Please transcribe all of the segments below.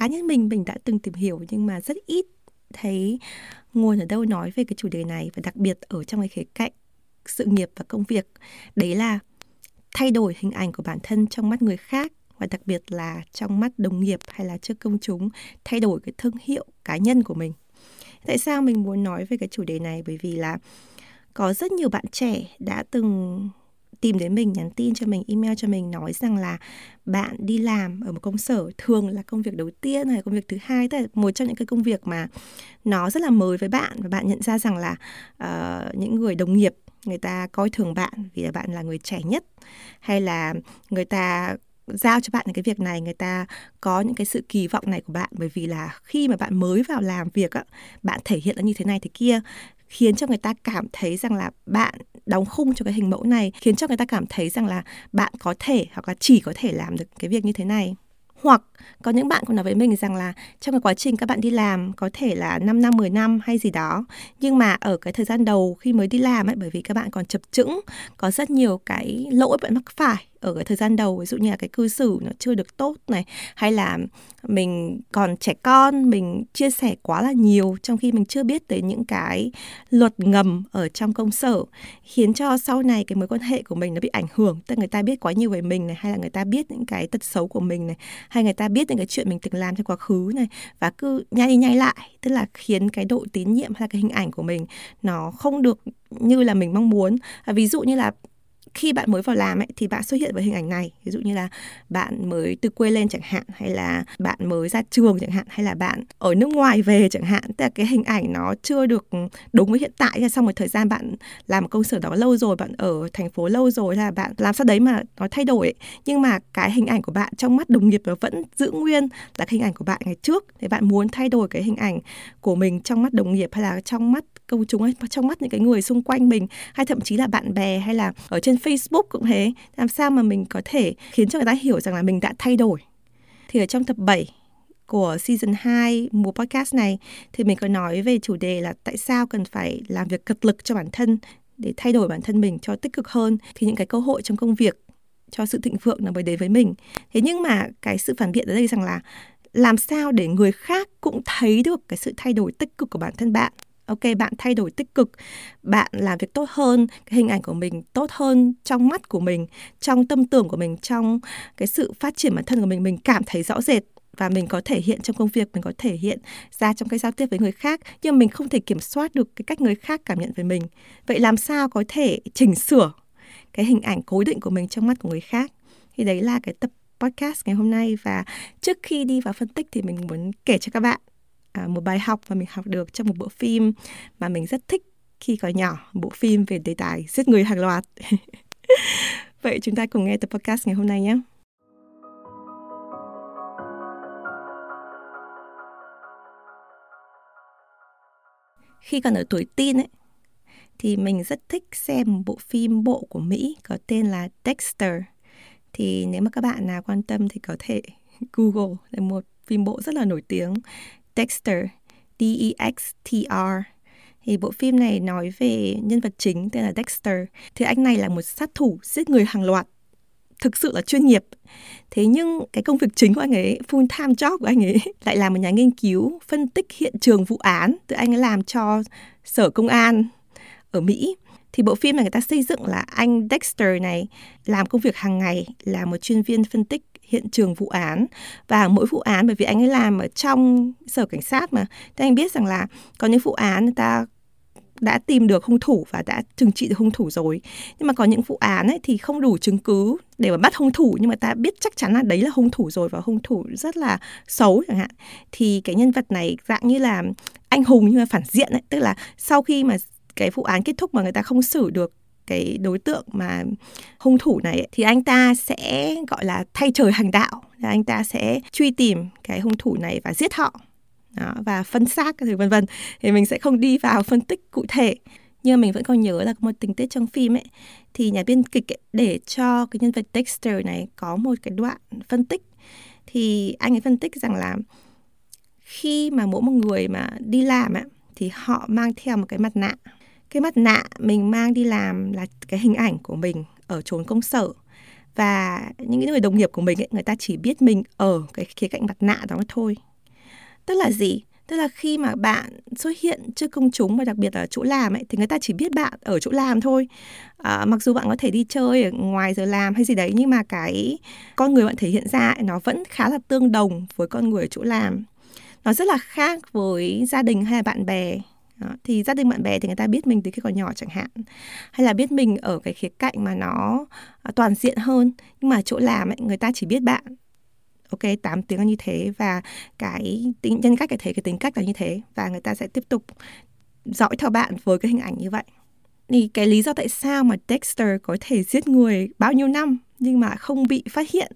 cá nhân mình mình đã từng tìm hiểu nhưng mà rất ít thấy nguồn ở đâu nói về cái chủ đề này. Và đặc biệt ở trong cái khía cạnh sự nghiệp và công việc, đấy là thay đổi hình ảnh của bản thân trong mắt người khác và đặc biệt là trong mắt đồng nghiệp hay là trước công chúng, thay đổi cái thương hiệu cá nhân của mình. Tại sao mình muốn nói về cái chủ đề này? Bởi vì là có rất nhiều bạn trẻ đã từng tìm đến mình nhắn tin cho mình email cho mình nói rằng là bạn đi làm ở một công sở thường là công việc đầu tiên hay công việc thứ hai. Tức là một trong những cái công việc mà nó rất là mới với bạn và bạn nhận ra rằng là uh, những người đồng nghiệp người ta coi thường bạn vì là bạn là người trẻ nhất hay là người ta giao cho bạn cái việc này người ta có những cái sự kỳ vọng này của bạn bởi vì là khi mà bạn mới vào làm việc á bạn thể hiện là như thế này thế kia khiến cho người ta cảm thấy rằng là bạn đóng khung cho cái hình mẫu này khiến cho người ta cảm thấy rằng là bạn có thể hoặc là chỉ có thể làm được cái việc như thế này. Hoặc có những bạn cũng nói với mình rằng là trong cái quá trình các bạn đi làm có thể là 5 năm, 10 năm hay gì đó Nhưng mà ở cái thời gian đầu khi mới đi làm ấy bởi vì các bạn còn chập chững Có rất nhiều cái lỗi bạn mắc phải ở cái thời gian đầu ví dụ như là cái cư xử nó chưa được tốt này hay là mình còn trẻ con mình chia sẻ quá là nhiều trong khi mình chưa biết tới những cái luật ngầm ở trong công sở khiến cho sau này cái mối quan hệ của mình nó bị ảnh hưởng. Tức người ta biết quá nhiều về mình này hay là người ta biết những cái tật xấu của mình này hay người ta biết những cái chuyện mình từng làm trong quá khứ này và cứ nhai đi nhai lại, tức là khiến cái độ tín nhiệm hay là cái hình ảnh của mình nó không được như là mình mong muốn. Ví dụ như là khi bạn mới vào làm ấy, thì bạn xuất hiện với hình ảnh này. Ví dụ như là bạn mới từ quê lên chẳng hạn, hay là bạn mới ra trường chẳng hạn, hay là bạn ở nước ngoài về chẳng hạn. Tức là cái hình ảnh nó chưa được đúng với hiện tại. Là sau một thời gian bạn làm công sở đó lâu rồi, bạn ở thành phố lâu rồi, là bạn làm sao đấy mà nó thay đổi ấy. nhưng mà cái hình ảnh của bạn trong mắt đồng nghiệp nó vẫn giữ nguyên là cái hình ảnh của bạn ngày trước. Thì bạn muốn thay đổi cái hình ảnh của mình trong mắt đồng nghiệp, hay là trong mắt công chúng hay trong mắt những cái người xung quanh mình, hay thậm chí là bạn bè, hay là ở trên Facebook cũng thế. Làm sao mà mình có thể khiến cho người ta hiểu rằng là mình đã thay đổi? Thì ở trong tập 7 của season 2 mùa podcast này, thì mình có nói về chủ đề là tại sao cần phải làm việc cực lực cho bản thân để thay đổi bản thân mình cho tích cực hơn, thì những cái cơ hội trong công việc cho sự thịnh vượng nó mới đến với mình. Thế nhưng mà cái sự phản biện ở đây rằng là làm sao để người khác cũng thấy được cái sự thay đổi tích cực của bản thân bạn? Ok, bạn thay đổi tích cực. Bạn làm việc tốt hơn, cái hình ảnh của mình tốt hơn trong mắt của mình, trong tâm tưởng của mình, trong cái sự phát triển bản thân của mình. Mình cảm thấy rõ rệt và mình có thể hiện trong công việc, mình có thể hiện ra trong cái giao tiếp với người khác, nhưng mình không thể kiểm soát được cái cách người khác cảm nhận về mình. Vậy làm sao có thể chỉnh sửa cái hình ảnh cố định của mình trong mắt của người khác? Thì đấy là cái tập podcast ngày hôm nay. Và trước khi đi vào phân tích thì mình muốn kể cho các bạn à, một bài học mà mình học được trong một bộ phim mà mình rất thích khi còn nhỏ bộ phim về đề tài giết người hàng loạt vậy chúng ta cùng nghe tập podcast ngày hôm nay nhé khi còn ở tuổi teen ấy thì mình rất thích xem một bộ phim bộ của Mỹ có tên là Dexter. Thì nếu mà các bạn nào quan tâm thì có thể Google là một phim bộ rất là nổi tiếng Dexter, D-E-X-T-R. Thì bộ phim này nói về nhân vật chính tên là Dexter. Thì anh này là một sát thủ giết người hàng loạt thực sự là chuyên nghiệp. Thế nhưng cái công việc chính của anh ấy, full time job của anh ấy lại là một nhà nghiên cứu phân tích hiện trường vụ án. Từ anh ấy làm cho sở công an ở Mỹ. Thì bộ phim này người ta xây dựng là anh Dexter này làm công việc hàng ngày là một chuyên viên phân tích hiện trường vụ án. Và mỗi vụ án, bởi vì anh ấy làm ở trong sở cảnh sát mà thì anh biết rằng là có những vụ án người ta đã tìm được hung thủ và đã trừng trị được hung thủ rồi. Nhưng mà có những vụ án ấy thì không đủ chứng cứ để mà bắt hung thủ, nhưng mà ta biết chắc chắn là đấy là hung thủ rồi và hung thủ rất là xấu chẳng hạn. Thì cái nhân vật này dạng như là anh hùng nhưng mà phản diện ấy, tức là sau khi mà cái vụ án kết thúc mà người ta không xử được cái đối tượng mà hung thủ này thì anh ta sẽ gọi là thay trời hành đạo. Là anh ta sẽ truy tìm cái hung thủ này và giết họ. Đó, và phân xác các thứ vân vân. Thì mình sẽ không đi vào phân tích cụ thể. Nhưng mà mình vẫn còn nhớ là có một tình tiết trong phim ấy thì nhà biên kịch ấy, để cho cái nhân vật Dexter này có một cái đoạn phân tích. Thì anh ấy phân tích rằng là khi mà mỗi một người mà đi làm ấy, thì họ mang theo một cái mặt nạ cái mặt nạ mình mang đi làm là cái hình ảnh của mình ở chốn công sở. Và những người đồng nghiệp của mình ấy, người ta chỉ biết mình ở cái khía cạnh mặt nạ đó thôi. Tức là gì? Tức là khi mà bạn xuất hiện trước công chúng và đặc biệt là ở chỗ làm ấy thì người ta chỉ biết bạn ở chỗ làm thôi. À, mặc dù bạn có thể đi chơi ở ngoài giờ làm hay gì đấy nhưng mà cái con người bạn thể hiện ra ấy, nó vẫn khá là tương đồng với con người ở chỗ làm. Nó rất là khác với gia đình hay là bạn bè đó. thì gia đình bạn bè thì người ta biết mình từ khi còn nhỏ chẳng hạn. Hay là biết mình ở cái khía cạnh mà nó à, toàn diện hơn nhưng mà chỗ làm ấy, người ta chỉ biết bạn. Ok 8 tiếng là như thế và cái tính nhân cách cái thế cái tính cách là như thế và người ta sẽ tiếp tục dõi theo bạn với cái hình ảnh như vậy. Thì cái lý do tại sao mà Dexter có thể giết người bao nhiêu năm nhưng mà không bị phát hiện?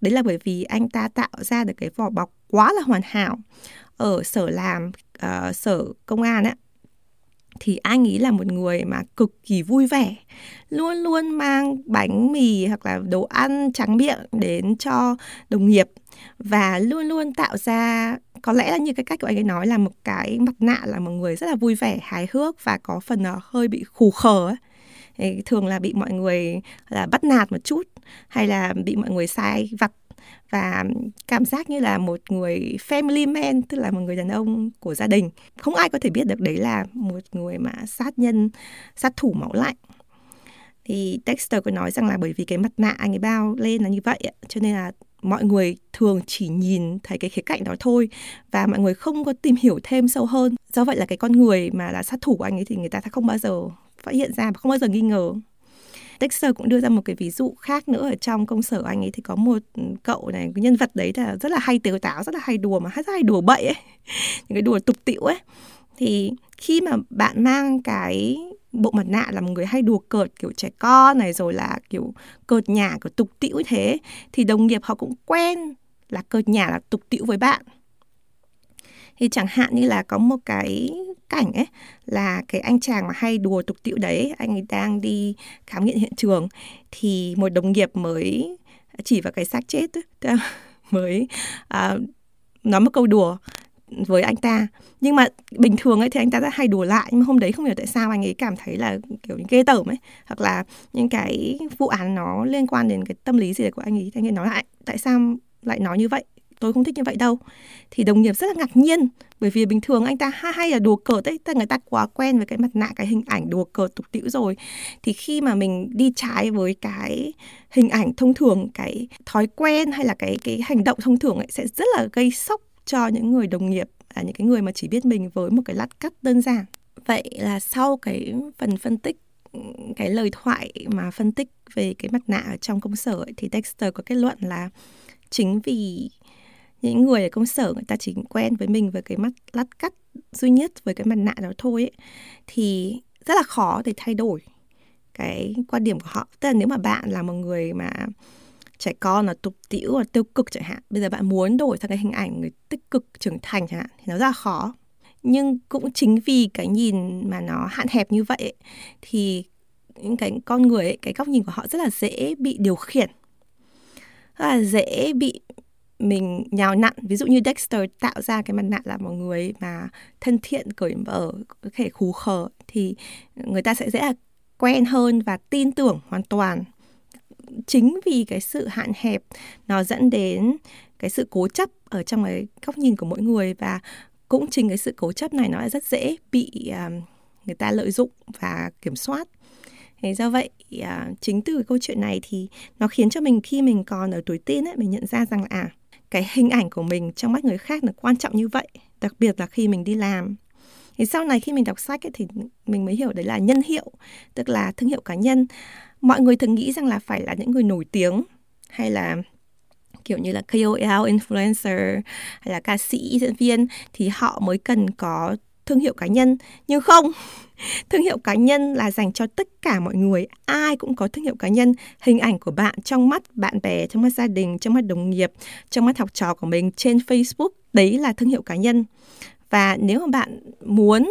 Đấy là bởi vì anh ta tạo ra được cái vỏ bọc quá là hoàn hảo. Ở sở làm uh, sở công an á thì anh ấy là một người mà cực kỳ vui vẻ luôn luôn mang bánh mì hoặc là đồ ăn trắng miệng đến cho đồng nghiệp và luôn luôn tạo ra có lẽ là như cái cách của anh ấy nói là một cái mặt nạ là một người rất là vui vẻ hài hước và có phần uh, hơi bị khù khờ ấy thường là bị mọi người là bắt nạt một chút hay là bị mọi người sai vặt và cảm giác như là một người family man, tức là một người đàn ông của gia đình. Không ai có thể biết được đấy là một người mà sát nhân, sát thủ máu lạnh. Thì Dexter có nói rằng là bởi vì cái mặt nạ anh ấy bao lên là như vậy cho nên là mọi người thường chỉ nhìn thấy cái khía cạnh đó thôi và mọi người không có tìm hiểu thêm sâu hơn. Do vậy là cái con người mà là sát thủ của anh ấy thì người ta sẽ không bao giờ phát hiện ra và không bao giờ nghi ngờ. Dexter cũng đưa ra một cái ví dụ khác nữa ở trong công sở anh ấy thì có một cậu này, cái nhân vật đấy là rất là hay tiếu táo, rất là hay đùa mà rất hay đùa bậy ấy, những cái đùa tục tĩu ấy. Thì khi mà bạn mang cái bộ mặt nạ là một người hay đùa cợt kiểu trẻ con này, rồi là kiểu cợt nhả, kiểu tục tĩu thế, thì đồng nghiệp họ cũng quen là cợt nhả là tục tĩu với bạn thì chẳng hạn như là có một cái cảnh ấy là cái anh chàng mà hay đùa tục tĩu đấy anh ấy đang đi khám nghiệm hiện trường thì một đồng nghiệp mới chỉ vào cái xác chết ấy, mới à, nói một câu đùa với anh ta. Nhưng mà bình thường ấy thì anh ta rất hay đùa lại nhưng mà hôm đấy không hiểu tại sao anh ấy cảm thấy là kiểu ghê tởm ấy hoặc là những cái vụ án nó liên quan đến cái tâm lý gì đấy của anh ấy thì anh ấy nói lại tại sao lại nói như vậy? Tôi không thích như vậy đâu. Thì đồng nghiệp rất là ngạc nhiên bởi vì bình thường anh ta hay, hay là đùa cợt ấy người ta quá quen với cái mặt nạ cái hình ảnh đùa cợt tục tĩu rồi. Thì khi mà mình đi trái với cái hình ảnh thông thường cái thói quen hay là cái cái hành động thông thường ấy sẽ rất là gây sốc cho những người đồng nghiệp là những cái người mà chỉ biết mình với một cái lát cắt đơn giản. Vậy là sau cái phần phân tích cái lời thoại mà phân tích về cái mặt nạ ở trong công sở ấy, thì Dexter có kết luận là chính vì những người ở công sở người ta chỉ quen với mình với cái mắt lát cắt duy nhất với cái mặt nạ đó thôi ấy, thì rất là khó để thay đổi cái quan điểm của họ. Tức là nếu mà bạn là một người mà trẻ con là tục tĩu và tiêu cực chẳng hạn bây giờ bạn muốn đổi sang cái hình ảnh người tích cực trưởng thành chẳng hạn thì nó rất là khó. Nhưng cũng chính vì cái nhìn mà nó hạn hẹp như vậy ấy, thì những cái con người ấy, cái góc nhìn của họ rất là dễ bị điều khiển rất là dễ bị mình nhào nặn. Ví dụ như Dexter tạo ra cái mặt nạ là một người mà thân thiện, cởi mở, có thể khù khờ, thì người ta sẽ dễ là quen hơn và tin tưởng hoàn toàn. Chính vì cái sự hạn hẹp, nó dẫn đến cái sự cố chấp ở trong cái góc nhìn của mỗi người và cũng chính cái sự cố chấp này nó rất dễ bị à, người ta lợi dụng và kiểm soát. Thế do vậy à, chính từ cái câu chuyện này thì nó khiến cho mình khi mình còn ở tuổi teen ấy, mình nhận ra rằng là à cái hình ảnh của mình trong mắt người khác là quan trọng như vậy đặc biệt là khi mình đi làm. Thì sau này khi mình đọc sách ấy, thì mình mới hiểu đấy là nhân hiệu tức là thương hiệu cá nhân. Mọi người thường nghĩ rằng là phải là những người nổi tiếng hay là kiểu như là KOL, influencer hay là ca sĩ, diễn viên thì họ mới cần có thương hiệu cá nhân. Nhưng không thương hiệu cá nhân là dành cho tất cả mọi người. Ai cũng có thương hiệu cá nhân. Hình ảnh của bạn trong mắt bạn bè trong mắt gia đình trong mắt đồng nghiệp trong mắt học trò của mình trên facebook đấy là thương hiệu cá nhân. Và nếu mà bạn muốn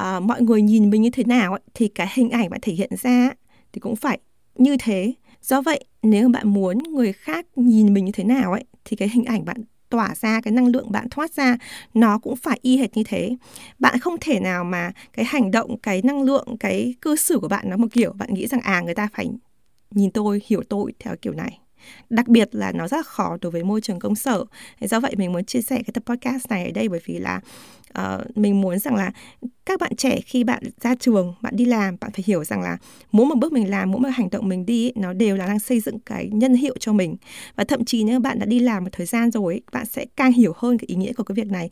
uh, mọi người nhìn mình như thế nào thì cái hình ảnh bạn thể hiện ra thì cũng phải như thế. Do vậy nếu bạn muốn người khác nhìn mình như thế nào ấy thì cái hình ảnh bạn tỏa ra, cái năng lượng bạn thoát ra, nó cũng phải y hệt như thế. Bạn không thể nào mà cái hành động, cái năng lượng, cái cư xử của bạn nó một kiểu bạn nghĩ rằng à người ta phải nhìn tôi, hiểu tôi theo kiểu này đặc biệt là nó rất là khó đối với môi trường công sở. Do vậy mình muốn chia sẻ cái tập podcast này ở đây bởi vì là uh, mình muốn rằng là các bạn trẻ khi bạn ra trường bạn đi làm bạn phải hiểu rằng là mỗi một bước mình làm mỗi một hành động mình đi nó đều là đang xây dựng cái nhân hiệu cho mình. Và thậm chí nếu bạn đã đi làm một thời gian rồi bạn sẽ càng hiểu hơn cái ý nghĩa của cái việc này.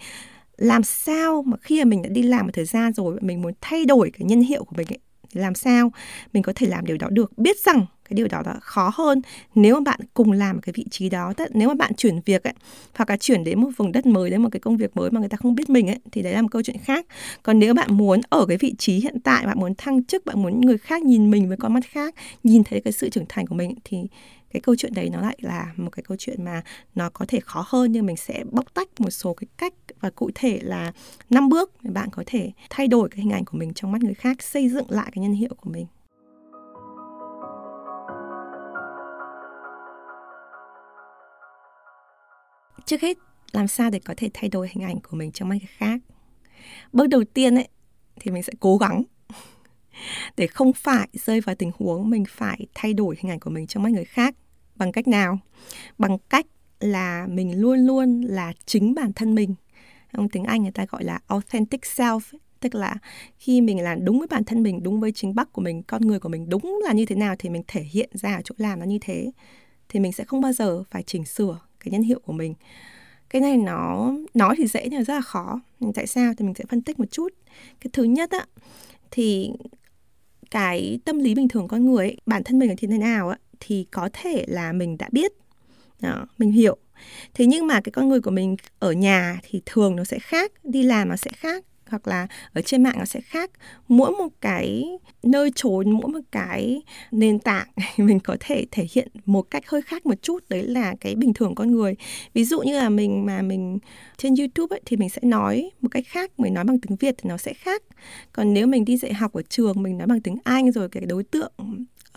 Làm sao mà khi mà mình đã đi làm một thời gian rồi mình muốn thay đổi cái nhân hiệu của mình ấy, làm sao mình có thể làm điều đó được? Biết rằng cái điều đó là khó hơn. Nếu mà bạn cùng làm cái vị trí đó Tức nếu mà bạn chuyển việc ấy, hoặc là chuyển đến một vùng đất mới, đến một cái công việc mới mà người ta không biết mình ấy, thì đấy là một câu chuyện khác. Còn nếu bạn muốn ở cái vị trí hiện tại, bạn muốn thăng chức, bạn muốn người khác nhìn mình với con mắt khác, nhìn thấy cái sự trưởng thành của mình, thì cái câu chuyện đấy nó lại là một cái câu chuyện mà nó có thể khó hơn, nhưng mình sẽ bóc tách một số cái cách và cụ thể là năm bước để bạn có thể thay đổi cái hình ảnh của mình trong mắt người khác, xây dựng lại cái nhân hiệu của mình. Trước hết, làm sao để có thể thay đổi hình ảnh của mình trong mắt người khác? Bước đầu tiên ấy, thì mình sẽ cố gắng để không phải rơi vào tình huống mình phải thay đổi hình ảnh của mình trong mắt người khác. Bằng cách nào? Bằng cách là mình luôn luôn là chính bản thân mình. Trong tiếng anh người ta gọi là authentic self tức là khi mình là đúng với bản thân mình, đúng với chính bắc của mình, con người của mình đúng là như thế nào thì mình thể hiện ra ở chỗ làm nó như thế. Thì mình sẽ không bao giờ phải chỉnh sửa cái nhân hiệu của mình. Cái này nó nói thì dễ nhưng mà rất là khó. Tại sao? Thì mình sẽ phân tích một chút. Cái thứ nhất á thì cái tâm lý bình thường con người ấy, bản thân mình là thế nào á thì có thể là mình đã biết. Đó, mình hiểu. Thế nhưng mà cái con người của mình ở nhà thì thường nó sẽ khác đi làm nó sẽ khác hoặc là ở trên mạng nó sẽ khác. Mỗi một cái nơi trốn mỗi một cái nền tảng mình có thể thể hiện một cách hơi khác một chút đấy là cái bình thường con người. Ví dụ như là mình mà mình trên youtube ấy, thì mình sẽ nói một cách khác mình nói bằng tiếng việt thì nó sẽ khác. Còn nếu mình đi dạy học ở trường mình nói bằng tiếng anh rồi cái đối tượng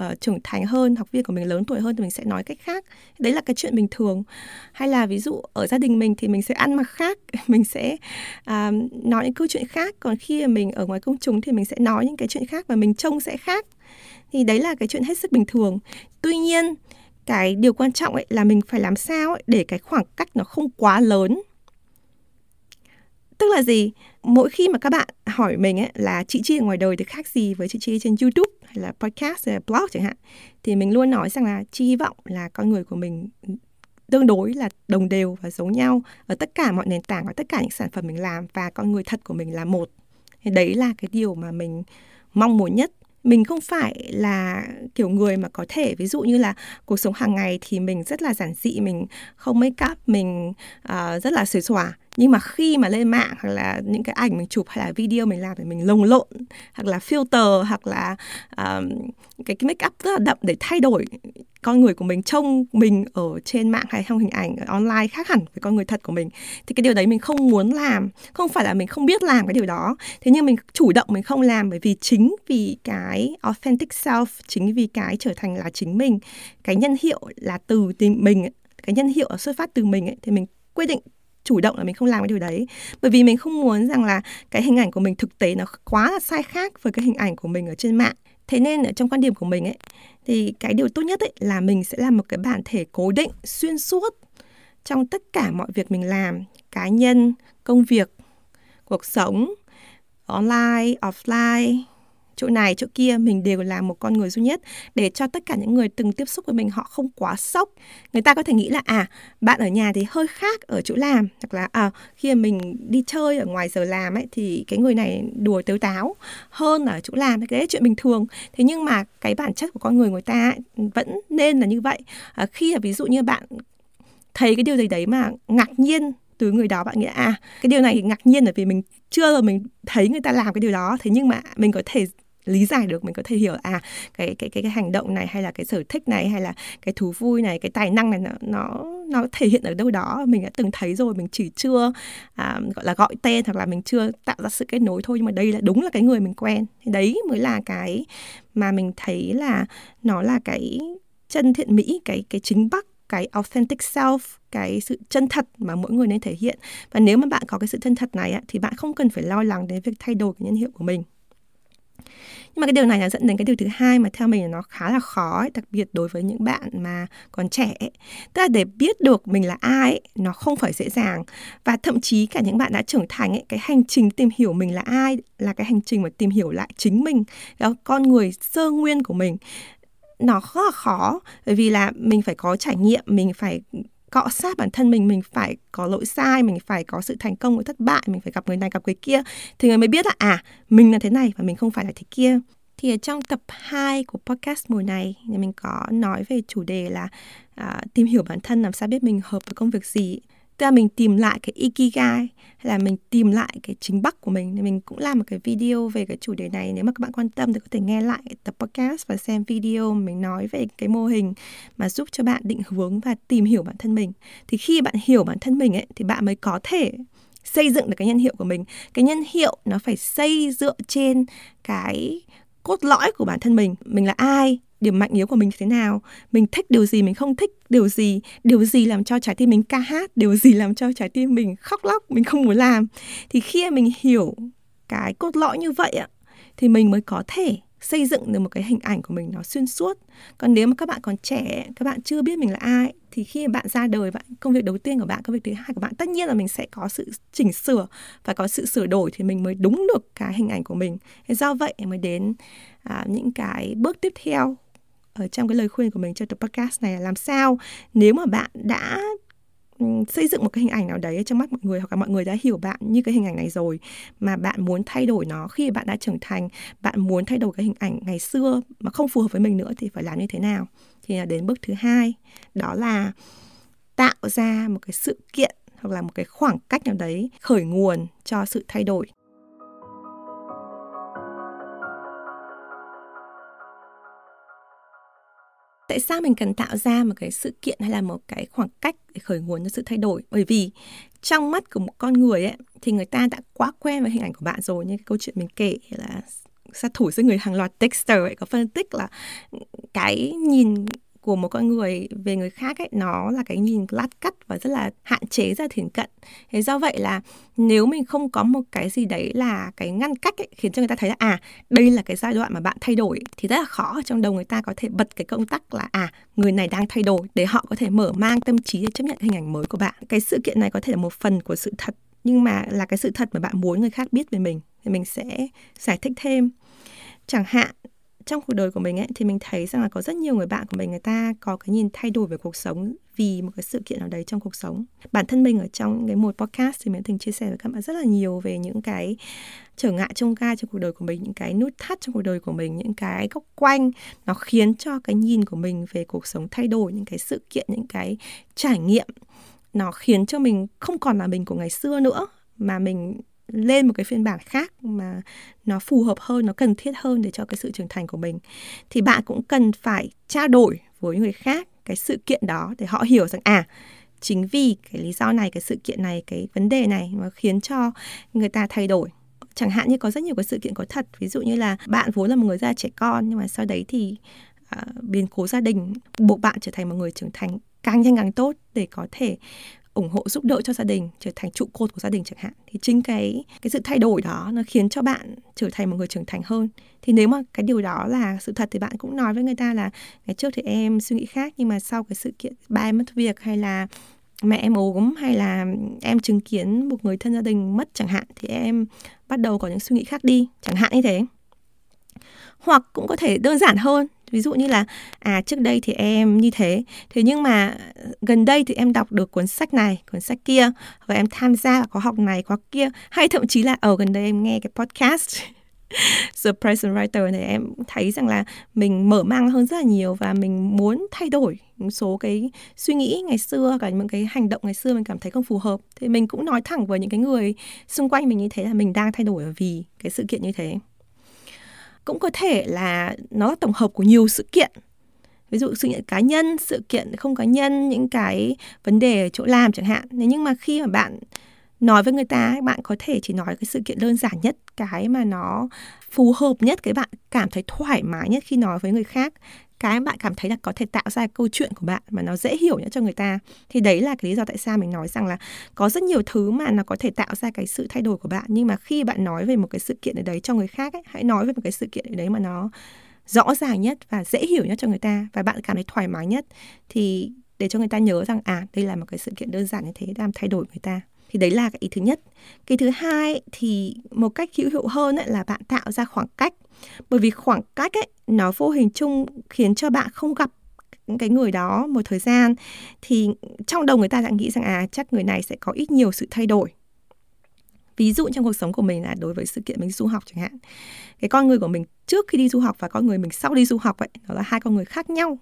uh, trưởng thành hơn học viên của mình lớn tuổi hơn thì mình sẽ nói cách khác. Đấy là cái chuyện bình thường. Hay là ví dụ ở gia đình mình thì mình sẽ ăn mặc khác mình sẽ uh, nói những câu chuyện khác. Còn khi mình ở ngoài công chúng thì mình sẽ nói những cái chuyện khác và mình trông sẽ khác. Thì đấy là cái chuyện hết sức bình thường. Tuy nhiên cái điều quan trọng ấy là mình phải làm sao ấy để cái khoảng cách nó không quá lớn. Tức là gì? Mỗi khi mà các bạn hỏi mình ấy là chị chi ở ngoài đời thì khác gì với chị chi trên youtube hay là podcast hay là blog chẳng hạn thì mình luôn nói rằng là chi hy vọng là con người của mình tương đối là đồng đều và giống nhau ở tất cả mọi nền tảng và tất cả những sản phẩm mình làm và con người thật của mình là một. Thì đấy là cái điều mà mình mong muốn nhất. Mình không phải là kiểu người mà có thể ví dụ như là cuộc sống hàng ngày thì mình rất là giản dị mình không make up mình uh, rất là xuề xòa nhưng mà khi mà lên mạng hoặc là những cái ảnh mình chụp hay là video mình làm thì mình lồng lộn hoặc là filter hoặc là um, cái, cái make up rất là đậm để thay đổi con người của mình trông mình ở trên mạng hay trong hình ảnh ở online khác hẳn với con người thật của mình thì cái điều đấy mình không muốn làm. Không phải là mình không biết làm cái điều đó. Thế nhưng mình chủ động mình không làm bởi vì chính vì cái authentic self chính vì cái trở thành là chính mình cái nhân hiệu là từ tình mình cái nhân hiệu xuất phát từ mình ấy, thì mình quyết định chủ động là mình không làm cái điều đấy. Bởi vì mình không muốn rằng là cái hình ảnh của mình thực tế nó quá là sai khác với cái hình ảnh của mình ở trên mạng. Thế nên ở trong quan điểm của mình ấy, thì cái điều tốt nhất ấy là mình sẽ làm một cái bản thể cố định, xuyên suốt trong tất cả mọi việc mình làm, cá nhân, công việc, cuộc sống, online, offline chỗ này chỗ kia mình đều là một con người duy nhất. Để cho tất cả những người từng tiếp xúc với mình họ không quá sốc người ta có thể nghĩ là à bạn ở nhà thì hơi khác ở chỗ làm. Hoặc là à khi mà mình đi chơi ở ngoài giờ làm ấy thì cái người này đùa tếu táo hơn ở chỗ làm. Cái đấy là chuyện bình thường. Thế nhưng mà cái bản chất của con người người ta ấy, vẫn nên là như vậy. À, khi là ví dụ như bạn thấy cái điều gì đấy mà ngạc nhiên từ người đó bạn nghĩ à cái điều này ngạc nhiên là vì mình chưa rồi mình thấy người ta làm cái điều đó. Thế nhưng mà mình có thể lý giải được mình có thể hiểu à cái cái cái cái hành động này hay là cái sở thích này hay là cái thú vui này cái tài năng này nó nó nó thể hiện ở đâu đó mình đã từng thấy rồi mình chỉ chưa à, gọi là gọi tên hoặc là mình chưa tạo ra sự kết nối thôi nhưng mà đây là đúng là cái người mình quen. Thì đấy mới là cái mà mình thấy là nó là cái chân thiện mỹ cái cái chính bắc cái authentic self cái sự chân thật mà mỗi người nên thể hiện. Và nếu mà bạn có cái sự chân thật này thì bạn không cần phải lo lắng đến việc thay đổi cái nhân hiệu của mình nhưng mà cái điều này là dẫn đến cái điều thứ hai mà theo mình là nó khá là khó ấy, đặc biệt đối với những bạn mà còn trẻ ấy. tức là để biết được mình là ai ấy, nó không phải dễ dàng và thậm chí cả những bạn đã trưởng thành ấy, cái hành trình tìm hiểu mình là ai là cái hành trình mà tìm hiểu lại chính mình đó con người sơ nguyên của mình nó rất là khó bởi vì là mình phải có trải nghiệm mình phải cọ sát bản thân mình mình phải có lỗi sai mình phải có sự thành công với thất bại mình phải gặp người này gặp người kia thì người mới biết là à mình là thế này và mình không phải là thế kia. Thì ở trong tập 2 của podcast mùa này thì mình có nói về chủ đề là à, tìm hiểu bản thân làm sao biết mình hợp với công việc gì tức là mình tìm lại cái ikigai, hay là mình tìm lại cái chính bắc của mình. Thì mình cũng làm một cái video về cái chủ đề này. Nếu mà các bạn quan tâm thì có thể nghe lại tập podcast và xem video mình nói về cái mô hình mà giúp cho bạn định hướng và tìm hiểu bản thân mình. Thì khi bạn hiểu bản thân mình ấy, thì bạn mới có thể xây dựng được cái nhân hiệu của mình. Cái nhân hiệu nó phải xây dựa trên cái cốt lõi của bản thân mình. Mình là ai? Điểm mạnh yếu của mình thế nào. Mình thích điều gì mình không thích điều gì. Điều gì làm cho trái tim mình ca hát điều gì làm cho trái tim mình khóc lóc mình không muốn làm. Thì khi mình hiểu cái cốt lõi như vậy ạ thì mình mới có thể xây dựng được một cái hình ảnh của mình nó xuyên suốt. Còn nếu mà các bạn còn trẻ các bạn chưa biết mình là ai thì khi bạn ra đời bạn công việc đầu tiên của bạn công việc thứ hai của bạn tất nhiên là mình sẽ có sự chỉnh sửa và có sự sửa đổi thì mình mới đúng được cái hình ảnh của mình. Do vậy mới đến à, những cái bước tiếp theo ở trong cái lời khuyên của mình cho tập podcast này là làm sao nếu mà bạn đã ừ, xây dựng một cái hình ảnh nào đấy trong mắt mọi người hoặc là mọi người đã hiểu bạn như cái hình ảnh này rồi mà bạn muốn thay đổi nó khi bạn đã trưởng thành, bạn muốn thay đổi cái hình ảnh ngày xưa mà không phù hợp với mình nữa thì phải làm như thế nào? Thì là đến bước thứ hai, đó là tạo ra một cái sự kiện hoặc là một cái khoảng cách nào đấy khởi nguồn cho sự thay đổi. Tại sao mình cần tạo ra một cái sự kiện hay là một cái khoảng cách để khởi nguồn cho sự thay đổi? Bởi vì trong mắt của một con người ấy, thì người ta đã quá quen với hình ảnh của bạn rồi, như cái câu chuyện mình kể là sát thủ giết người hàng loạt Dexter ấy, có phân tích là cái nhìn của một con người về người khác ấy nó là cái nhìn lát cắt và rất là hạn chế ra thiển cận. Thế do vậy là nếu mình không có một cái gì đấy là cái ngăn cách ấy, khiến cho người ta thấy là à đây là cái giai đoạn mà bạn thay đổi thì rất là khó. Trong đầu người ta có thể bật cái công tắc là à người này đang thay đổi để họ có thể mở mang tâm trí để chấp nhận hình ảnh mới của bạn. Cái sự kiện này có thể là một phần của sự thật nhưng mà là cái sự thật mà bạn muốn người khác biết về mình thì mình sẽ giải thích thêm. Chẳng hạn trong cuộc đời của mình ấy, thì mình thấy rằng là có rất nhiều người bạn của mình, người ta có cái nhìn thay đổi về cuộc sống vì một cái sự kiện nào đấy trong cuộc sống. Bản thân mình ở trong cái một podcast thì mình từng chia sẻ với các bạn rất là nhiều về những cái trở ngại trông gai trong cuộc đời của mình, những cái nút thắt trong cuộc đời của mình, những cái góc quanh. Nó khiến cho cái nhìn của mình về cuộc sống thay đổi, những cái sự kiện, những cái trải nghiệm. Nó khiến cho mình không còn là mình của ngày xưa nữa, mà mình lên một cái phiên bản khác mà nó phù hợp hơn nó cần thiết hơn để cho cái sự trưởng thành của mình. Thì bạn cũng cần phải trao đổi với người khác cái sự kiện đó để họ hiểu rằng à chính vì cái lý do này cái sự kiện này cái vấn đề này mà khiến cho người ta thay đổi. Chẳng hạn như có rất nhiều cái sự kiện có thật ví dụ như là bạn vốn là một người da trẻ con nhưng mà sau đấy thì uh, biến cố gia đình buộc bạn trở thành một người trưởng thành càng nhanh càng tốt để có thể ủng hộ, giúp đỡ cho gia đình, trở thành trụ cột của gia đình chẳng hạn. Thì chính cái cái sự thay đổi đó nó khiến cho bạn trở thành một người trưởng thành hơn. Thì nếu mà cái điều đó là sự thật thì bạn cũng nói với người ta là, ngày trước thì em suy nghĩ khác, nhưng mà sau cái sự kiện, ba em mất việc hay là mẹ em ốm hay là em chứng kiến một người thân gia đình mất chẳng hạn, thì em bắt đầu có những suy nghĩ khác đi. Chẳng hạn như thế. Hoặc cũng có thể đơn giản hơn ví dụ như là à trước đây thì em như thế. Thế nhưng mà ờ, gần đây thì em đọc được cuốn sách này, cuốn sách kia, và em tham gia vào khóa học này, khóa kia. Hay thậm chí là ở gần đây em nghe cái podcast The Present Writer này, em thấy rằng là mình mở mang hơn rất là nhiều và mình muốn thay đổi một số cái suy nghĩ ngày xưa, cả những cái hành động ngày xưa mình cảm thấy không phù hợp. Thì mình cũng nói thẳng với những cái người xung quanh mình như thế là mình đang thay đổi vì cái sự kiện như thế cũng có thể là nó là tổng hợp của nhiều sự kiện. Ví dụ sự kiện cá nhân, sự kiện không cá nhân, những cái vấn đề ở chỗ làm chẳng hạn. Nhưng mà khi mà bạn nói với người ta bạn có thể chỉ nói cái sự kiện đơn giản nhất, cái mà nó phù hợp nhất, cái bạn cảm thấy thoải mái nhất khi nói với người khác cái bạn cảm thấy là có thể tạo ra câu chuyện của bạn mà nó dễ hiểu nhất cho người ta. Thì đấy là cái lý do tại sao mình nói rằng là có rất nhiều thứ mà nó có thể tạo ra cái sự thay đổi của bạn. Nhưng mà khi bạn nói về một cái sự kiện ở đấy cho người khác ấy, hãy nói về một cái sự kiện ở đấy mà nó rõ ràng nhất và dễ hiểu nhất cho người ta và bạn cảm thấy thoải mái nhất thì để cho người ta nhớ rằng à đây là một cái sự kiện đơn giản như thế làm thay đổi người ta thì đấy là cái ý thứ nhất. Cái thứ hai thì một cách hữu hiệu hơn ấy, là bạn tạo ra khoảng cách. Bởi vì khoảng cách ấy nó vô hình chung khiến cho bạn không gặp cái người đó một thời gian. Thì trong đầu người ta sẽ nghĩ rằng à chắc người này sẽ có ít nhiều sự thay đổi. Ví dụ trong cuộc sống của mình là đối với sự kiện mình du học chẳng hạn. Cái con người của mình trước khi đi du học và con người mình sau đi du học ấy nó là hai con người khác nhau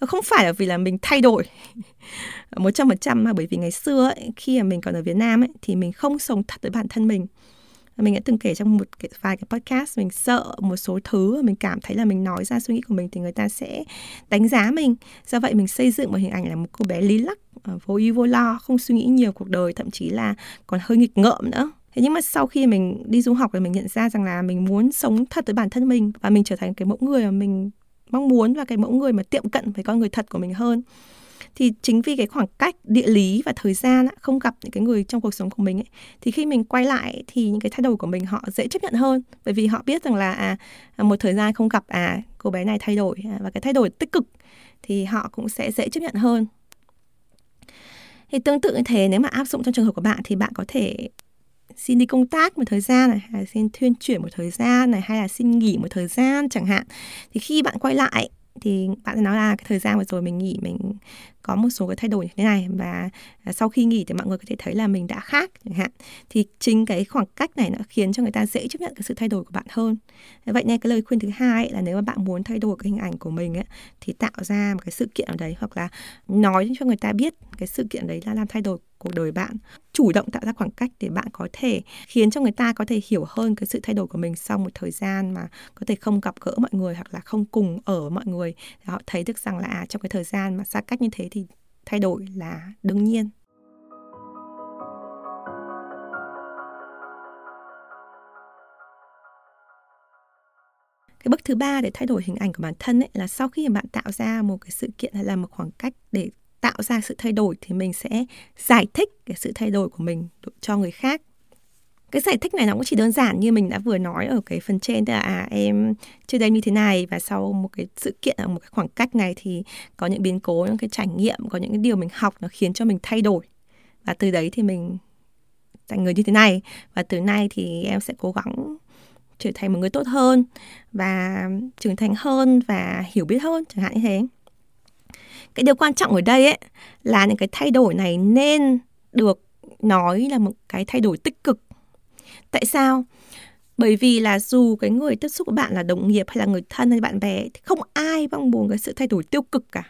nó không phải là vì là mình thay đổi một trăm phần trăm mà bởi vì ngày xưa ấy, khi mà mình còn ở Việt Nam ấy, thì mình không sống thật với bản thân mình. Mình đã từng kể trong một cái, vài cái podcast mình sợ một số thứ mình cảm thấy là mình nói ra suy nghĩ của mình thì người ta sẽ đánh giá mình. Do vậy mình xây dựng một hình ảnh là một cô bé lý lắc à, vô ưu vô lo không suy nghĩ nhiều cuộc đời thậm chí là còn hơi nghịch ngợm nữa. Thế nhưng mà sau khi mình đi du học thì mình nhận ra rằng là mình muốn sống thật với bản thân mình và mình trở thành cái mẫu người mà mình mong muốn và cái mẫu người mà tiệm cận với con người thật của mình hơn. Thì chính vì cái khoảng cách địa lý và thời gian không gặp những cái người trong cuộc sống của mình ấy, thì khi mình quay lại thì những cái thay đổi của mình họ dễ chấp nhận hơn. Bởi vì họ biết rằng là à, à, một thời gian không gặp à cô bé này thay đổi à, và cái thay đổi tích cực thì họ cũng sẽ dễ chấp nhận hơn. Thì tương tự như thế nếu mà áp dụng trong trường hợp của bạn thì bạn có thể xin đi công tác một thời gian này, hay là xin thuyên chuyển một thời gian này, hay là xin nghỉ một thời gian chẳng hạn. Thì khi bạn quay lại, thì bạn nói là cái thời gian vừa rồi mình nghỉ mình có một số cái thay đổi như thế này và à, sau khi nghỉ thì mọi người có thể thấy là mình đã khác chẳng hạn. Thì chính cái khoảng cách này nó khiến cho người ta dễ chấp nhận cái sự thay đổi của bạn hơn. Vậy nên cái lời khuyên thứ hai là nếu mà bạn muốn thay đổi cái hình ảnh của mình ấy, thì tạo ra một cái sự kiện ở đấy hoặc là nói cho người ta biết cái sự kiện đấy là làm thay đổi cuộc đời bạn. Chủ động tạo ra khoảng cách để bạn có thể khiến cho người ta có thể hiểu hơn cái sự thay đổi của mình sau một thời gian mà có thể không gặp gỡ mọi người hoặc là không cùng ở mọi người. Để họ thấy được rằng là à, trong cái thời gian mà xa cách như thế thay đổi là đương nhiên. Cái bước thứ ba để thay đổi hình ảnh của bản thân ấy là sau khi mà bạn tạo ra một cái sự kiện hay là một khoảng cách để tạo ra sự thay đổi thì mình sẽ giải thích cái sự thay đổi của mình cho người khác cái giải thích này nó cũng chỉ đơn giản như mình đã vừa nói ở cái phần trên tức là à, em trước đây như thế này và sau một cái sự kiện ở một cái khoảng cách này thì có những biến cố những cái trải nghiệm có những cái điều mình học nó khiến cho mình thay đổi. Và từ đấy thì mình thành người như thế này. Và từ nay thì em sẽ cố gắng trở thành một người tốt hơn và trưởng thành hơn và hiểu biết hơn chẳng hạn như thế. Cái điều quan trọng ở đây ấy là những cái thay đổi này nên được nói là một cái thay đổi tích cực tại sao? Bởi vì là dù cái người tiếp xúc của bạn là đồng nghiệp hay là người thân hay bạn bè thì không ai mong muốn cái sự thay đổi tiêu cực cả.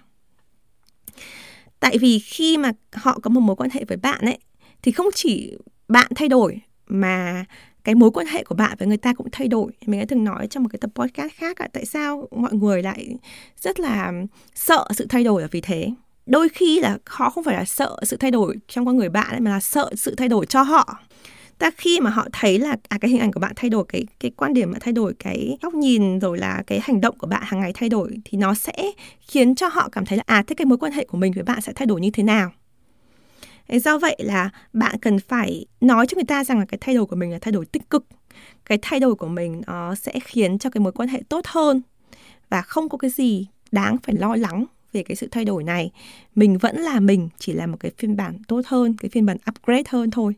Tại vì khi mà họ có một mối quan hệ với bạn ấy thì không chỉ bạn thay đổi mà cái mối quan hệ của bạn với người ta cũng thay đổi. Mình đã từng nói trong một cái tập podcast khác là tại sao mọi người lại rất là sợ sự thay đổi là vì thế. Đôi khi là họ không phải là sợ sự thay đổi trong con người bạn ấy, mà là sợ sự thay đổi cho họ ta khi mà họ thấy là à, cái hình ảnh của bạn thay đổi cái cái quan điểm bạn thay đổi cái góc nhìn rồi là cái hành động của bạn hàng ngày thay đổi thì nó sẽ khiến cho họ cảm thấy là à thế cái mối quan hệ của mình với bạn sẽ thay đổi như thế nào? Do vậy là bạn cần phải nói cho người ta rằng là cái thay đổi của mình là thay đổi tích cực. Cái thay đổi của mình nó sẽ khiến cho cái mối quan hệ tốt hơn và không có cái gì đáng phải lo lắng về cái sự thay đổi này. Mình vẫn là mình, chỉ là một cái phiên bản tốt hơn, cái phiên bản upgrade hơn thôi.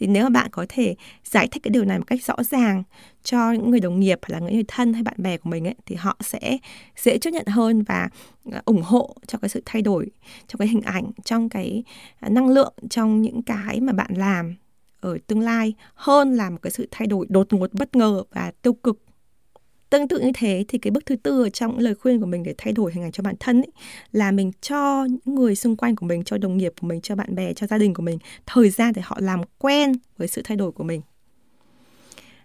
Thì nếu mà bạn có thể giải thích cái điều này một cách rõ ràng cho những người đồng nghiệp hay là những người thân hay bạn bè của mình ấy, thì họ sẽ dễ chấp nhận hơn và à, ủng hộ cho cái sự thay đổi trong cái hình ảnh, trong cái à, năng lượng, trong những cái mà bạn làm ở tương lai, hơn là một cái sự thay đổi đột ngột bất ngờ và tiêu cực tương tự như thế thì cái bước thứ tư ở trong lời khuyên của mình để thay đổi hình ảnh cho bản thân ấy, là mình cho những người xung quanh của mình cho đồng nghiệp của mình cho bạn bè cho gia đình của mình thời gian để họ làm quen với sự thay đổi của mình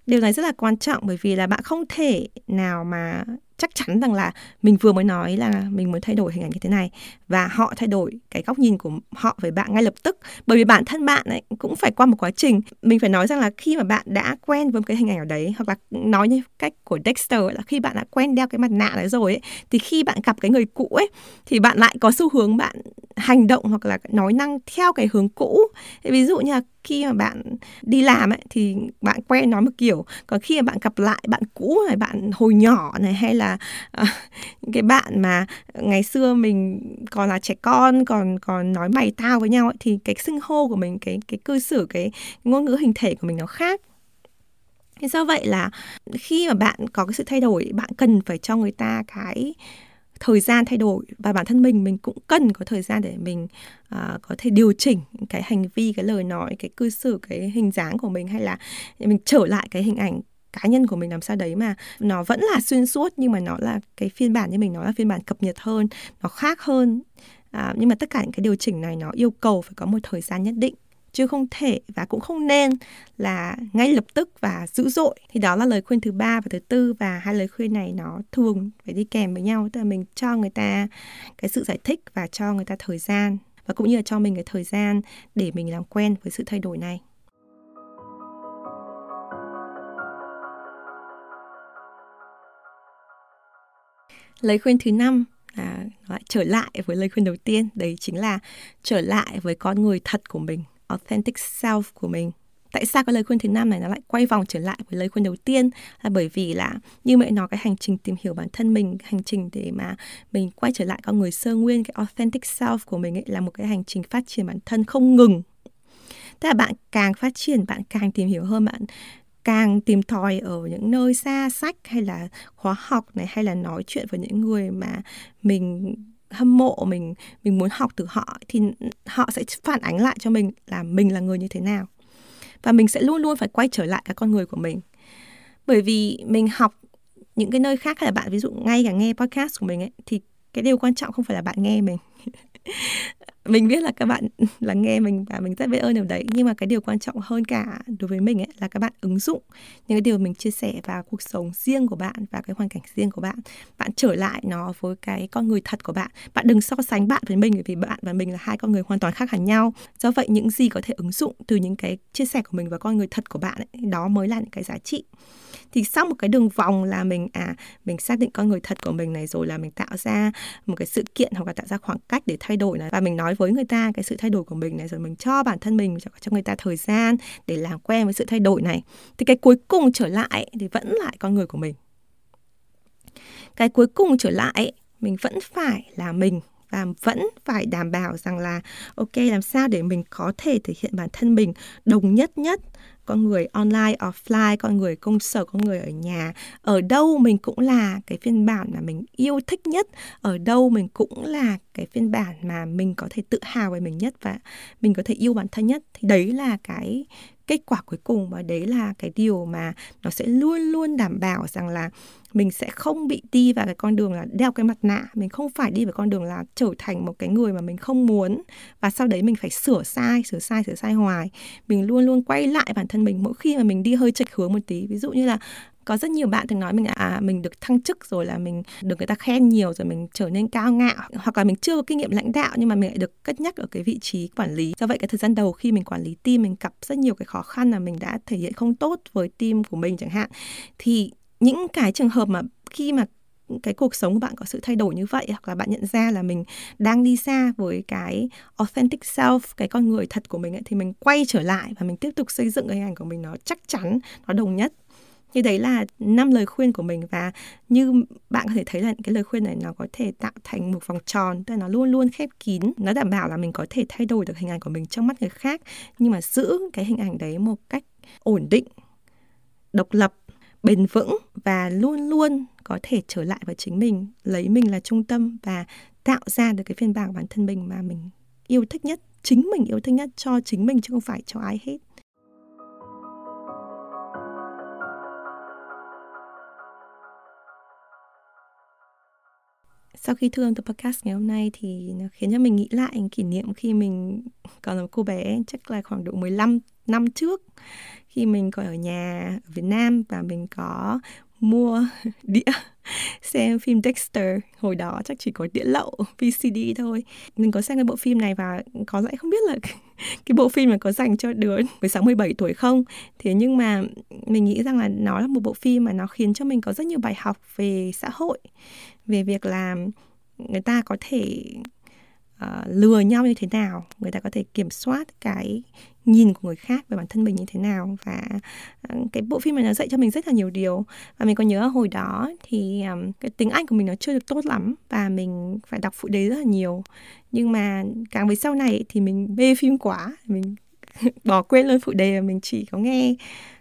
điều này rất là quan trọng bởi vì là bạn không thể nào mà chắc chắn rằng là mình vừa mới nói là mình muốn thay đổi hình ảnh như thế này và họ thay đổi cái góc nhìn của họ về bạn ngay lập tức. Bởi vì bản thân bạn ấy cũng phải qua một quá trình. Mình phải nói rằng là khi mà bạn đã quen với một cái hình ảnh ở đấy hoặc là nói như cách của Dexter là khi bạn đã quen đeo cái mặt nạ đấy rồi ấy, thì khi bạn gặp cái người cũ ấy, thì bạn lại có xu hướng bạn hành động hoặc là nói năng theo cái hướng cũ. Ví dụ như là khi mà bạn đi làm ấy thì bạn quen nói một kiểu. Còn khi mà bạn gặp lại bạn cũ này bạn hồi nhỏ này hay là uh, cái bạn mà ngày xưa mình còn là trẻ con còn còn nói mày tao với nhau ấy, thì cái xưng hô của mình cái cái cư xử cái ngôn ngữ hình thể của mình nó khác. Thế do vậy là khi mà bạn có cái sự thay đổi, bạn cần phải cho người ta cái thời gian thay đổi và bản thân mình mình cũng cần có thời gian để mình uh, có thể điều chỉnh cái hành vi cái lời nói cái cư xử cái hình dáng của mình hay là mình trở lại cái hình ảnh cá nhân của mình làm sao đấy mà nó vẫn là xuyên suốt nhưng mà nó là cái phiên bản như mình nói là phiên bản cập nhật hơn nó khác hơn. À, nhưng mà tất cả những cái điều chỉnh này nó yêu cầu phải có một thời gian nhất định chứ không thể và cũng không nên là ngay lập tức và dữ dội. Thì đó là lời khuyên thứ ba và thứ tư và hai lời khuyên này nó thường phải đi kèm với nhau. Tức là mình cho người ta cái sự giải thích và cho người ta thời gian và cũng như là cho mình cái thời gian để mình làm quen với sự thay đổi này. Lời khuyên thứ năm là lại trở lại với lời khuyên đầu tiên, đấy chính là trở lại với con người thật của mình authentic self của mình. Tại sao cái lời khuyên thứ năm này nó lại quay vòng trở lại với lời khuyên đầu tiên? Là bởi vì là như mẹ nói, cái hành trình tìm hiểu bản thân mình, hành trình để mà mình quay trở lại con người sơ nguyên, cái authentic self của mình ấy là một cái hành trình phát triển bản thân không ngừng. Tức là bạn càng phát triển, bạn càng tìm hiểu hơn, bạn càng tìm tòi ở những nơi xa sách hay là khóa học này, hay là nói chuyện với những người mà mình hâm mộ mình mình muốn học từ họ thì họ sẽ phản ánh lại cho mình là mình là người như thế nào. Và mình sẽ luôn luôn phải quay trở lại cái con người của mình. Bởi vì mình học những cái nơi khác hay là bạn, ví dụ ngay cả nghe podcast của mình ấy, thì cái điều quan trọng không phải là bạn nghe mình. mình biết là các bạn lắng nghe mình và mình rất biết ơn điều đấy. Nhưng mà cái điều quan trọng hơn cả đối với mình ấy là các bạn ứng dụng những cái điều mình chia sẻ vào cuộc sống riêng của bạn và cái hoàn cảnh riêng của bạn. Bạn trở lại nó với cái con người thật của bạn. Bạn đừng so sánh bạn với mình bởi vì bạn và mình là hai con người hoàn toàn khác hẳn nhau. Do vậy những gì có thể ứng dụng từ những cái chia sẻ của mình và con người thật của bạn ấy, đó mới là những cái giá trị. Thì sau một cái đường vòng là mình à mình xác định con người thật của mình này rồi là mình tạo ra một cái sự kiện hoặc là tạo ra khoảng cách để thay đổi này. Và mình nói với người ta cái sự thay đổi của mình này rồi mình cho bản thân mình cho, cho người ta thời gian để làm quen với sự thay đổi này. Thì cái cuối cùng trở lại thì vẫn lại con người của mình. Cái cuối cùng trở lại mình vẫn phải là mình và vẫn phải đảm bảo rằng là ok làm sao để mình có thể thể hiện bản thân mình đồng nhất nhất con người online, offline, con người công sở, con người ở nhà. Ở đâu mình cũng là cái phiên bản mà mình yêu thích nhất. Ở đâu mình cũng là cái phiên bản mà mình có thể tự hào về mình nhất và mình có thể yêu bản thân nhất. Thì đấy là cái kết quả cuối cùng và đấy là cái điều mà nó sẽ luôn luôn đảm bảo rằng là mình sẽ không bị đi vào cái con đường là đeo cái mặt nạ. Mình không phải đi vào con đường là trở thành một cái người mà mình không muốn và sau đấy mình phải sửa sai sửa sai sửa sai hoài. Mình luôn luôn quay lại bản thân mình mỗi khi mà mình đi hơi chệch hướng một tí. Ví dụ như là có rất nhiều bạn thường nói mình à mình được thăng chức rồi là mình được người ta khen nhiều rồi mình trở nên cao ngạo hoặc là mình chưa có kinh nghiệm lãnh đạo nhưng mà mình lại được cất nhắc ở cái vị trí quản lý. Do vậy cái thời gian đầu khi mình quản lý team mình gặp rất nhiều cái khó khăn là mình đã thể hiện không tốt với team của mình chẳng hạn. Thì những cái trường hợp mà khi mà cái cuộc sống của bạn có sự thay đổi như vậy hoặc là bạn nhận ra là mình đang đi xa với cái authentic self cái con người thật của mình ấy, thì mình quay trở lại và mình tiếp tục xây dựng cái hình ảnh của mình nó chắc chắn nó đồng nhất như đấy là năm lời khuyên của mình và như bạn có thể thấy là cái lời khuyên này nó có thể tạo thành một vòng tròn, tức là nó luôn luôn khép kín, nó đảm bảo là mình có thể thay đổi được hình ảnh của mình trong mắt người khác, nhưng mà giữ cái hình ảnh đấy một cách ổn định, độc lập, bền vững và luôn luôn có thể trở lại với chính mình, lấy mình là trung tâm và tạo ra được cái phiên bản bản thân mình mà mình yêu thích nhất, chính mình yêu thích nhất cho chính mình chứ không phải cho ai hết. Sau khi thương âm tập podcast ngày hôm nay thì nó khiến cho mình nghĩ lại kỷ niệm khi mình còn là một cô bé, chắc là khoảng độ 15 năm trước, khi mình còn ở nhà ở Việt Nam và mình có mua đĩa xem phim Dexter, hồi đó chắc chỉ có đĩa lậu VCD thôi. Mình có xem cái bộ phim này và có lẽ không biết là cái bộ phim mà có dành cho đứa 16 17 tuổi không. Thế nhưng mà mình nghĩ rằng là nó là một bộ phim mà nó khiến cho mình có rất nhiều bài học về xã hội, về việc làm người ta có thể uh, lừa nhau như thế nào? Người ta có thể kiểm soát cái nhìn của người khác về bản thân mình như thế nào? Và uh, cái bộ phim này nó dạy cho mình rất là nhiều điều. Và mình có nhớ hồi đó thì um, cái tiếng Anh của mình nó chưa được tốt lắm và mình phải đọc phụ đề rất là nhiều. Nhưng mà càng về sau này thì mình mê phim quá mình bỏ quên luôn phụ đề và mình chỉ có nghe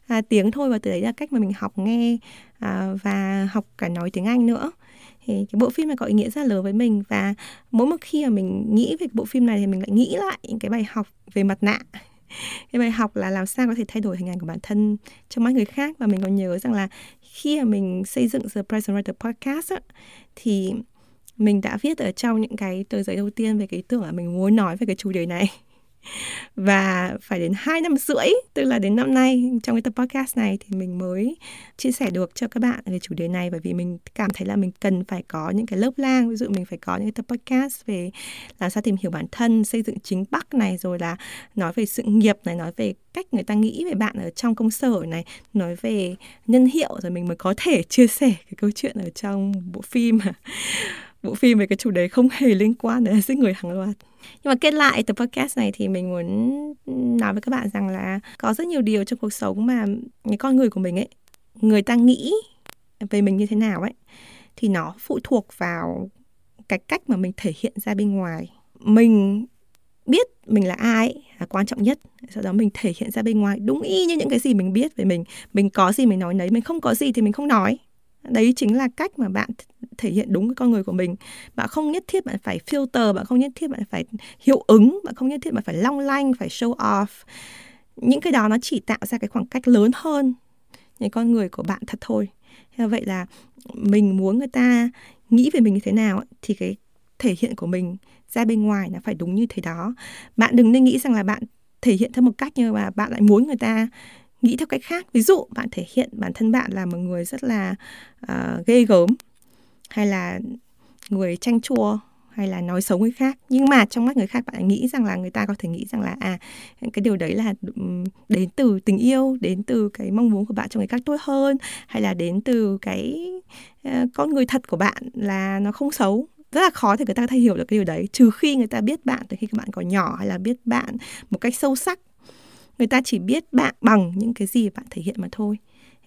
à, tiếng thôi và từ đấy là cách mà mình học nghe à, và học cả nói tiếng Anh nữa thì cái bộ phim này có ý nghĩa rất lớn với mình và mỗi một khi mà mình nghĩ về bộ phim này thì mình lại nghĩ lại những cái bài học về mặt nạ. Cái bài học là làm sao có thể thay đổi hình ảnh của bản thân trong mắt người khác. Và mình còn nhớ rằng là khi mà mình xây dựng The Present Writer Podcast á, thì mình đã viết ở trong những cái tờ giấy đầu tiên về cái ý tưởng là mình muốn nói về cái chủ đề này. và phải đến 2 năm rưỡi, tức là đến năm nay, trong cái tập podcast này thì mình mới chia sẻ được cho các bạn về chủ đề này. Bởi vì mình cảm thấy là mình cần phải có những cái lớp lang, ví dụ mình phải có những cái tập podcast về làm sao tìm hiểu bản thân, xây dựng chính bắc này, rồi là nói về sự nghiệp này, nói về cách người ta nghĩ về bạn ở trong công sở này, nói về nhân hiệu. Rồi mình mới có thể chia sẻ cái câu chuyện ở trong bộ phim bộ phim về cái chủ đề không hề liên quan đến giết người hàng loạt. Nhưng mà kết lại từ podcast này thì mình muốn nói với các bạn rằng là có rất nhiều điều trong cuộc sống mà cái con người của mình ấy, người ta nghĩ về mình như thế nào ấy, thì nó phụ thuộc vào cái cách mà mình thể hiện ra bên ngoài. Mình biết mình là ai là quan trọng nhất, sau đó mình thể hiện ra bên ngoài, đúng y như những cái gì mình biết về mình. Mình có gì mình nói đấy mình không có gì thì mình không nói đấy chính là cách mà bạn thể hiện đúng cái con người của mình. Bạn không nhất thiết bạn phải filter, bạn không nhất thiết bạn phải hiệu ứng, bạn không nhất thiết bạn phải long lanh, phải show off. Những cái đó nó chỉ tạo ra cái khoảng cách lớn hơn những con người của bạn thật thôi. Thế vậy là mình muốn người ta nghĩ về mình như thế nào thì cái thể hiện của mình ra bên ngoài nó phải đúng như thế đó. Bạn đừng nên nghĩ rằng là bạn thể hiện theo một cách nhưng mà bạn lại muốn người ta nghĩ theo cách khác. Ví dụ bạn thể hiện bản thân bạn là một người rất là uh, ghê gớm hay là người tranh chua hay là nói xấu người khác. Nhưng mà trong mắt người khác bạn nghĩ rằng là người ta có thể nghĩ rằng là à cái điều đấy là ừ, đến từ tình yêu đến từ cái mong muốn của bạn cho người khác tốt hơn hay là đến từ cái uh, con người thật của bạn là nó không xấu. Rất là khó thì người ta có thể hiểu được cái điều đấy trừ khi người ta biết bạn từ khi các bạn còn nhỏ hay là biết bạn một cách sâu sắc người ta chỉ biết bạn bằng những cái gì bạn thể hiện mà thôi.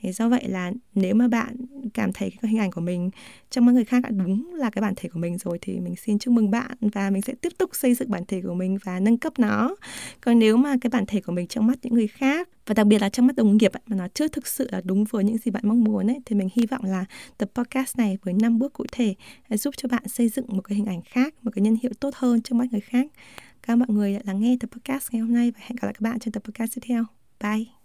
Thế do vậy là nếu mà bạn cảm thấy cái hình ảnh của mình trong mắt người khác đã đúng là cái bản thể của mình rồi thì mình xin chúc mừng bạn và mình sẽ tiếp tục xây dựng bản thể của mình và nâng cấp nó. Còn nếu mà cái bản thể của mình trong mắt những người khác và đặc biệt là trong mắt đồng nghiệp mà nó chưa thực sự là đúng với những gì bạn mong muốn ấy, thì mình hy vọng là tập podcast này với năm bước cụ thể giúp cho bạn xây dựng một cái hình ảnh khác, một cái nhân hiệu tốt hơn trong mắt người khác. Cảm ơn mọi người đã lắng nghe tập podcast ngày hôm nay và hẹn gặp lại các bạn trong tập podcast tiếp theo. Bye!